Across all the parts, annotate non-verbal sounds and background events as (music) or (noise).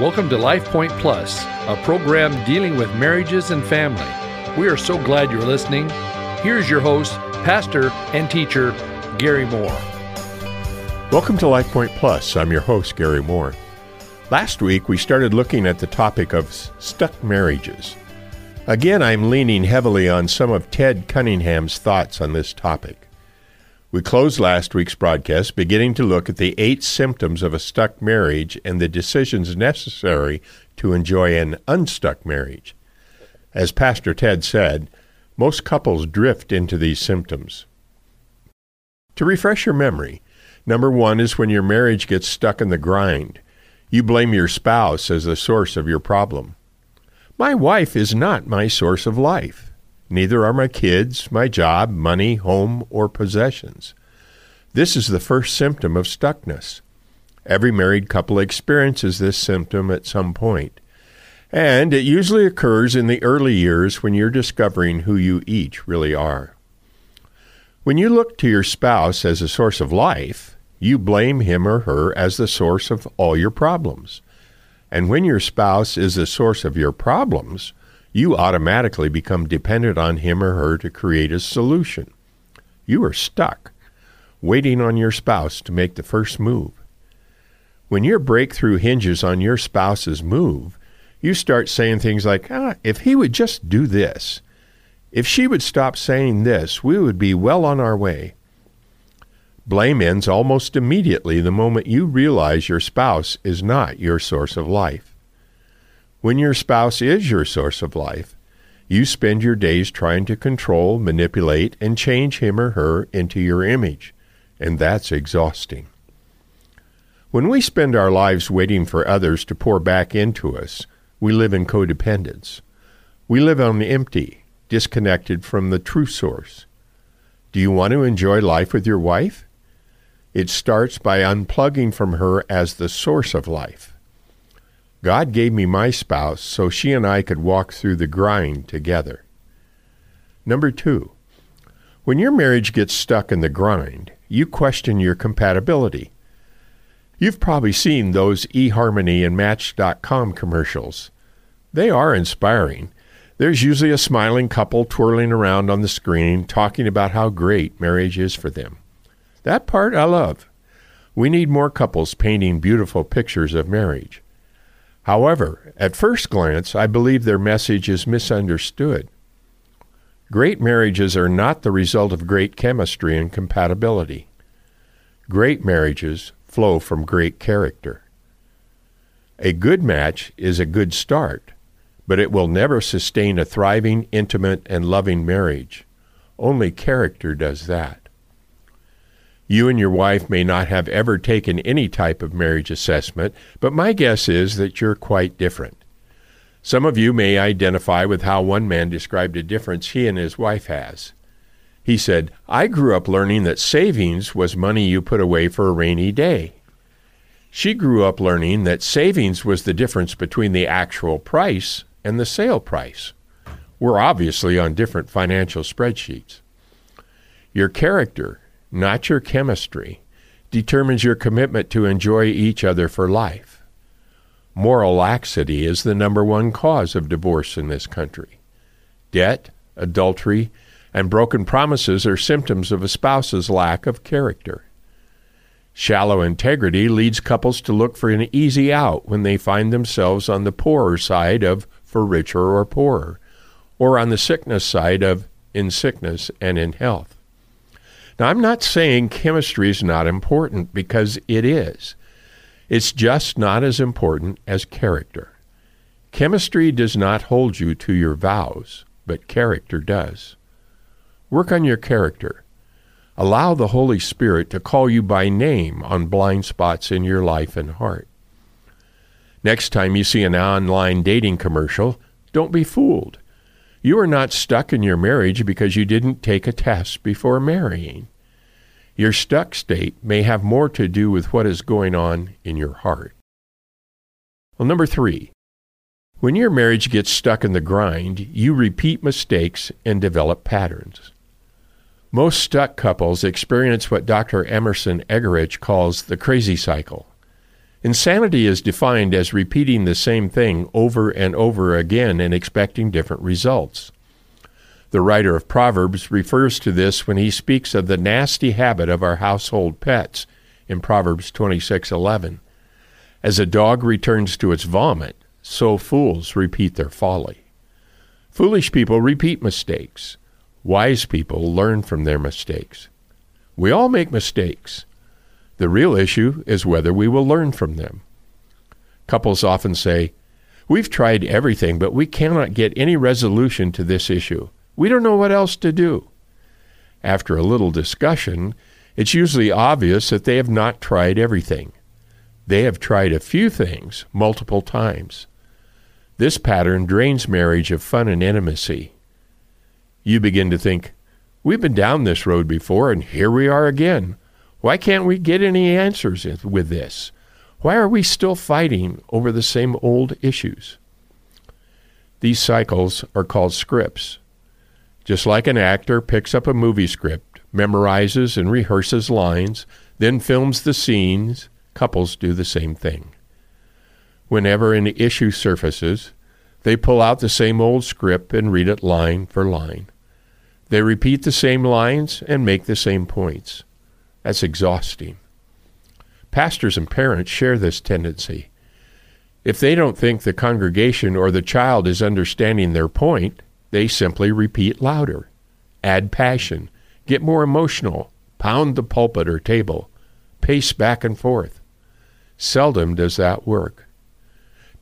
Welcome to Life Point Plus, a program dealing with marriages and family. We are so glad you're listening. Here's your host, pastor and teacher, Gary Moore. Welcome to Life Point Plus. I'm your host, Gary Moore. Last week, we started looking at the topic of stuck marriages. Again, I'm leaning heavily on some of Ted Cunningham's thoughts on this topic. We closed last week's broadcast beginning to look at the eight symptoms of a stuck marriage and the decisions necessary to enjoy an unstuck marriage. As Pastor Ted said, most couples drift into these symptoms. To refresh your memory, number one is when your marriage gets stuck in the grind. You blame your spouse as the source of your problem. My wife is not my source of life. Neither are my kids, my job, money, home, or possessions. This is the first symptom of stuckness. Every married couple experiences this symptom at some point, and it usually occurs in the early years when you're discovering who you each really are. When you look to your spouse as a source of life, you blame him or her as the source of all your problems. And when your spouse is the source of your problems, you automatically become dependent on him or her to create a solution. You are stuck, waiting on your spouse to make the first move. When your breakthrough hinges on your spouse's move, you start saying things like, ah, if he would just do this, if she would stop saying this, we would be well on our way. Blame ends almost immediately the moment you realize your spouse is not your source of life. When your spouse is your source of life, you spend your days trying to control, manipulate, and change him or her into your image, and that's exhausting. When we spend our lives waiting for others to pour back into us, we live in codependence. We live on the empty, disconnected from the true source. Do you want to enjoy life with your wife? It starts by unplugging from her as the source of life. God gave me my spouse so she and I could walk through the grind together. Number two, when your marriage gets stuck in the grind, you question your compatibility. You've probably seen those eHarmony and Match.com commercials. They are inspiring. There's usually a smiling couple twirling around on the screen talking about how great marriage is for them. That part I love. We need more couples painting beautiful pictures of marriage. However, at first glance, I believe their message is misunderstood. Great marriages are not the result of great chemistry and compatibility. Great marriages flow from great character. A good match is a good start, but it will never sustain a thriving, intimate, and loving marriage. Only character does that. You and your wife may not have ever taken any type of marriage assessment, but my guess is that you're quite different. Some of you may identify with how one man described a difference he and his wife has. He said, I grew up learning that savings was money you put away for a rainy day. She grew up learning that savings was the difference between the actual price and the sale price. We're obviously on different financial spreadsheets. Your character not your chemistry, determines your commitment to enjoy each other for life. Moral laxity is the number one cause of divorce in this country. Debt, adultery, and broken promises are symptoms of a spouse's lack of character. Shallow integrity leads couples to look for an easy out when they find themselves on the poorer side of for richer or poorer, or on the sickness side of in sickness and in health. Now, I'm not saying chemistry is not important because it is. It's just not as important as character. Chemistry does not hold you to your vows, but character does. Work on your character. Allow the Holy Spirit to call you by name on blind spots in your life and heart. Next time you see an online dating commercial, don't be fooled. You are not stuck in your marriage because you didn't take a test before marrying. Your stuck state may have more to do with what is going on in your heart. Well, number three, when your marriage gets stuck in the grind, you repeat mistakes and develop patterns. Most stuck couples experience what Dr. Emerson Eggerichs calls the crazy cycle. Insanity is defined as repeating the same thing over and over again and expecting different results. The writer of Proverbs refers to this when he speaks of the nasty habit of our household pets in Proverbs 26:11. As a dog returns to its vomit, so fools repeat their folly. Foolish people repeat mistakes. Wise people learn from their mistakes. We all make mistakes. The real issue is whether we will learn from them. Couples often say, We've tried everything, but we cannot get any resolution to this issue. We don't know what else to do. After a little discussion, it's usually obvious that they have not tried everything. They have tried a few things multiple times. This pattern drains marriage of fun and intimacy. You begin to think, We've been down this road before, and here we are again. Why can't we get any answers with this? Why are we still fighting over the same old issues? These cycles are called scripts. Just like an actor picks up a movie script, memorizes and rehearses lines, then films the scenes, couples do the same thing. Whenever an issue surfaces, they pull out the same old script and read it line for line. They repeat the same lines and make the same points. That's exhausting. Pastors and parents share this tendency. If they don't think the congregation or the child is understanding their point, they simply repeat louder, add passion, get more emotional, pound the pulpit or table, pace back and forth. Seldom does that work.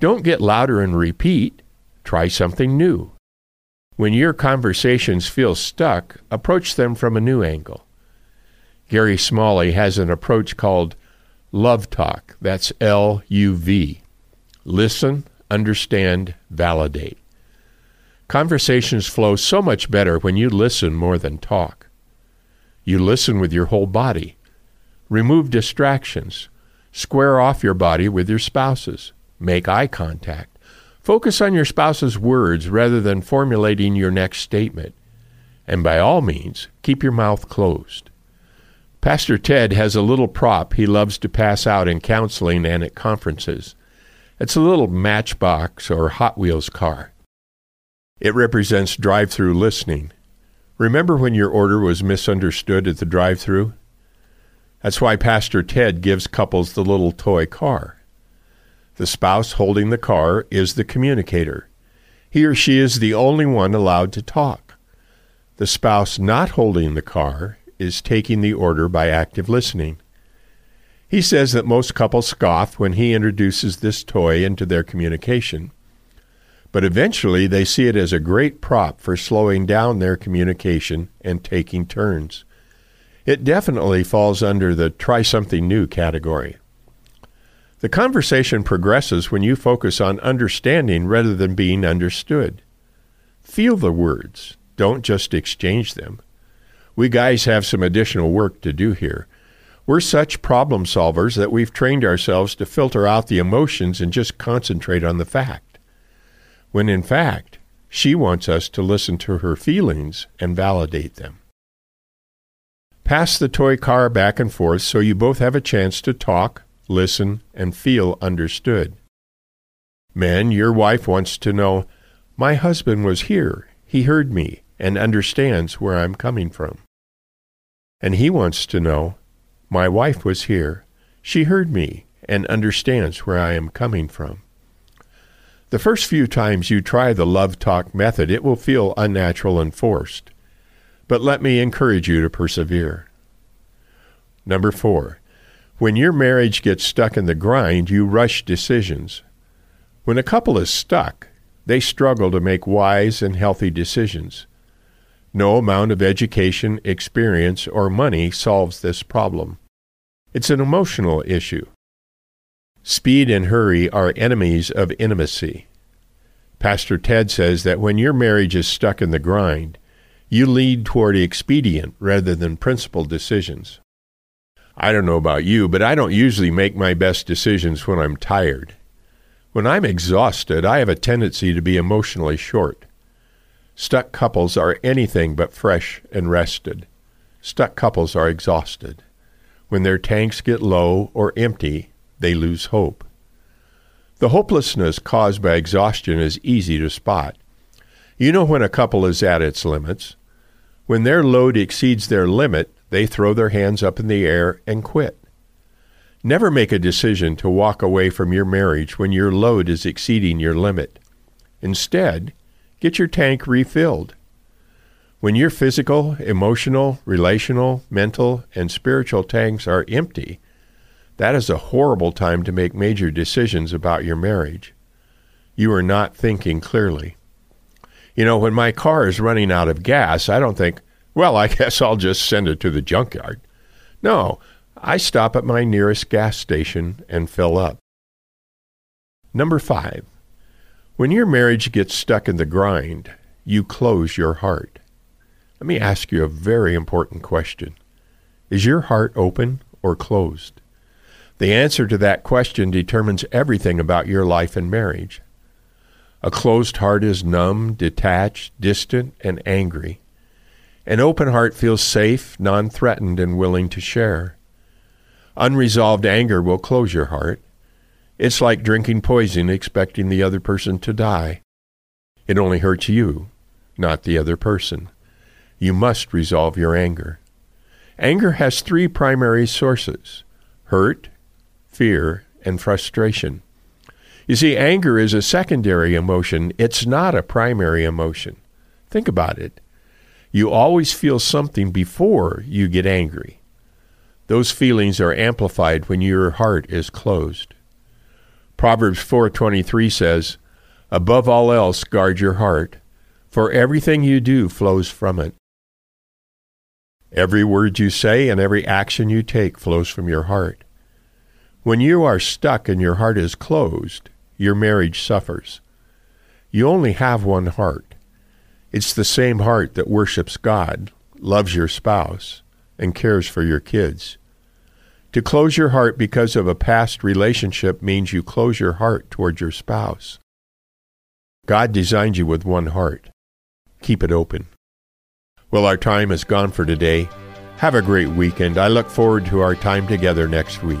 Don't get louder and repeat. Try something new. When your conversations feel stuck, approach them from a new angle. Gary Smalley has an approach called Love Talk. That's L U V. Listen, understand, validate. Conversations flow so much better when you listen more than talk. You listen with your whole body. Remove distractions. Square off your body with your spouses. Make eye contact. Focus on your spouse's words rather than formulating your next statement. And by all means, keep your mouth closed. Pastor Ted has a little prop he loves to pass out in counseling and at conferences. It's a little matchbox or Hot Wheels car. It represents drive through listening. Remember when your order was misunderstood at the drive through? That's why Pastor Ted gives couples the little toy car. The spouse holding the car is the communicator. He or she is the only one allowed to talk. The spouse not holding the car is taking the order by active listening. He says that most couples scoff when he introduces this toy into their communication. But eventually they see it as a great prop for slowing down their communication and taking turns. It definitely falls under the try something new category. The conversation progresses when you focus on understanding rather than being understood. Feel the words, don't just exchange them. We guys have some additional work to do here. We're such problem solvers that we've trained ourselves to filter out the emotions and just concentrate on the fact. When in fact, she wants us to listen to her feelings and validate them. Pass the toy car back and forth so you both have a chance to talk, listen, and feel understood. Men, your wife wants to know, My husband was here. He heard me and understands where I'm coming from. And he wants to know, My wife was here. She heard me and understands where I am coming from. The first few times you try the love talk method, it will feel unnatural and forced. But let me encourage you to persevere. Number four, when your marriage gets stuck in the grind, you rush decisions. When a couple is stuck, they struggle to make wise and healthy decisions. No amount of education, experience, or money solves this problem. It's an emotional issue. Speed and hurry are enemies of intimacy. Pastor Ted says that when your marriage is stuck in the grind, you lead toward expedient rather than principled decisions. I don't know about you, but I don't usually make my best decisions when I'm tired. When I'm exhausted, I have a tendency to be emotionally short. Stuck couples are anything but fresh and rested. Stuck couples are exhausted. When their tanks get low or empty, they lose hope. The hopelessness caused by exhaustion is easy to spot. You know when a couple is at its limits. When their load exceeds their limit, they throw their hands up in the air and quit. Never make a decision to walk away from your marriage when your load is exceeding your limit. Instead, get your tank refilled. When your physical, emotional, relational, mental, and spiritual tanks are empty, that is a horrible time to make major decisions about your marriage. You are not thinking clearly. You know, when my car is running out of gas, I don't think, well, I (laughs) guess I'll just send it to the junkyard. No, I stop at my nearest gas station and fill up. Number five, when your marriage gets stuck in the grind, you close your heart. Let me ask you a very important question. Is your heart open or closed? The answer to that question determines everything about your life and marriage. A closed heart is numb, detached, distant, and angry. An open heart feels safe, non threatened, and willing to share. Unresolved anger will close your heart. It's like drinking poison expecting the other person to die. It only hurts you, not the other person. You must resolve your anger. Anger has three primary sources hurt, fear, and frustration. You see, anger is a secondary emotion, it's not a primary emotion. Think about it. You always feel something before you get angry. Those feelings are amplified when your heart is closed. Proverbs 4:23 says, "Above all else guard your heart, for everything you do flows from it." Every word you say and every action you take flows from your heart. When you are stuck and your heart is closed, your marriage suffers. You only have one heart. It's the same heart that worships God, loves your spouse, and cares for your kids. To close your heart because of a past relationship means you close your heart toward your spouse. God designed you with one heart. Keep it open. Well, our time is gone for today. Have a great weekend. I look forward to our time together next week.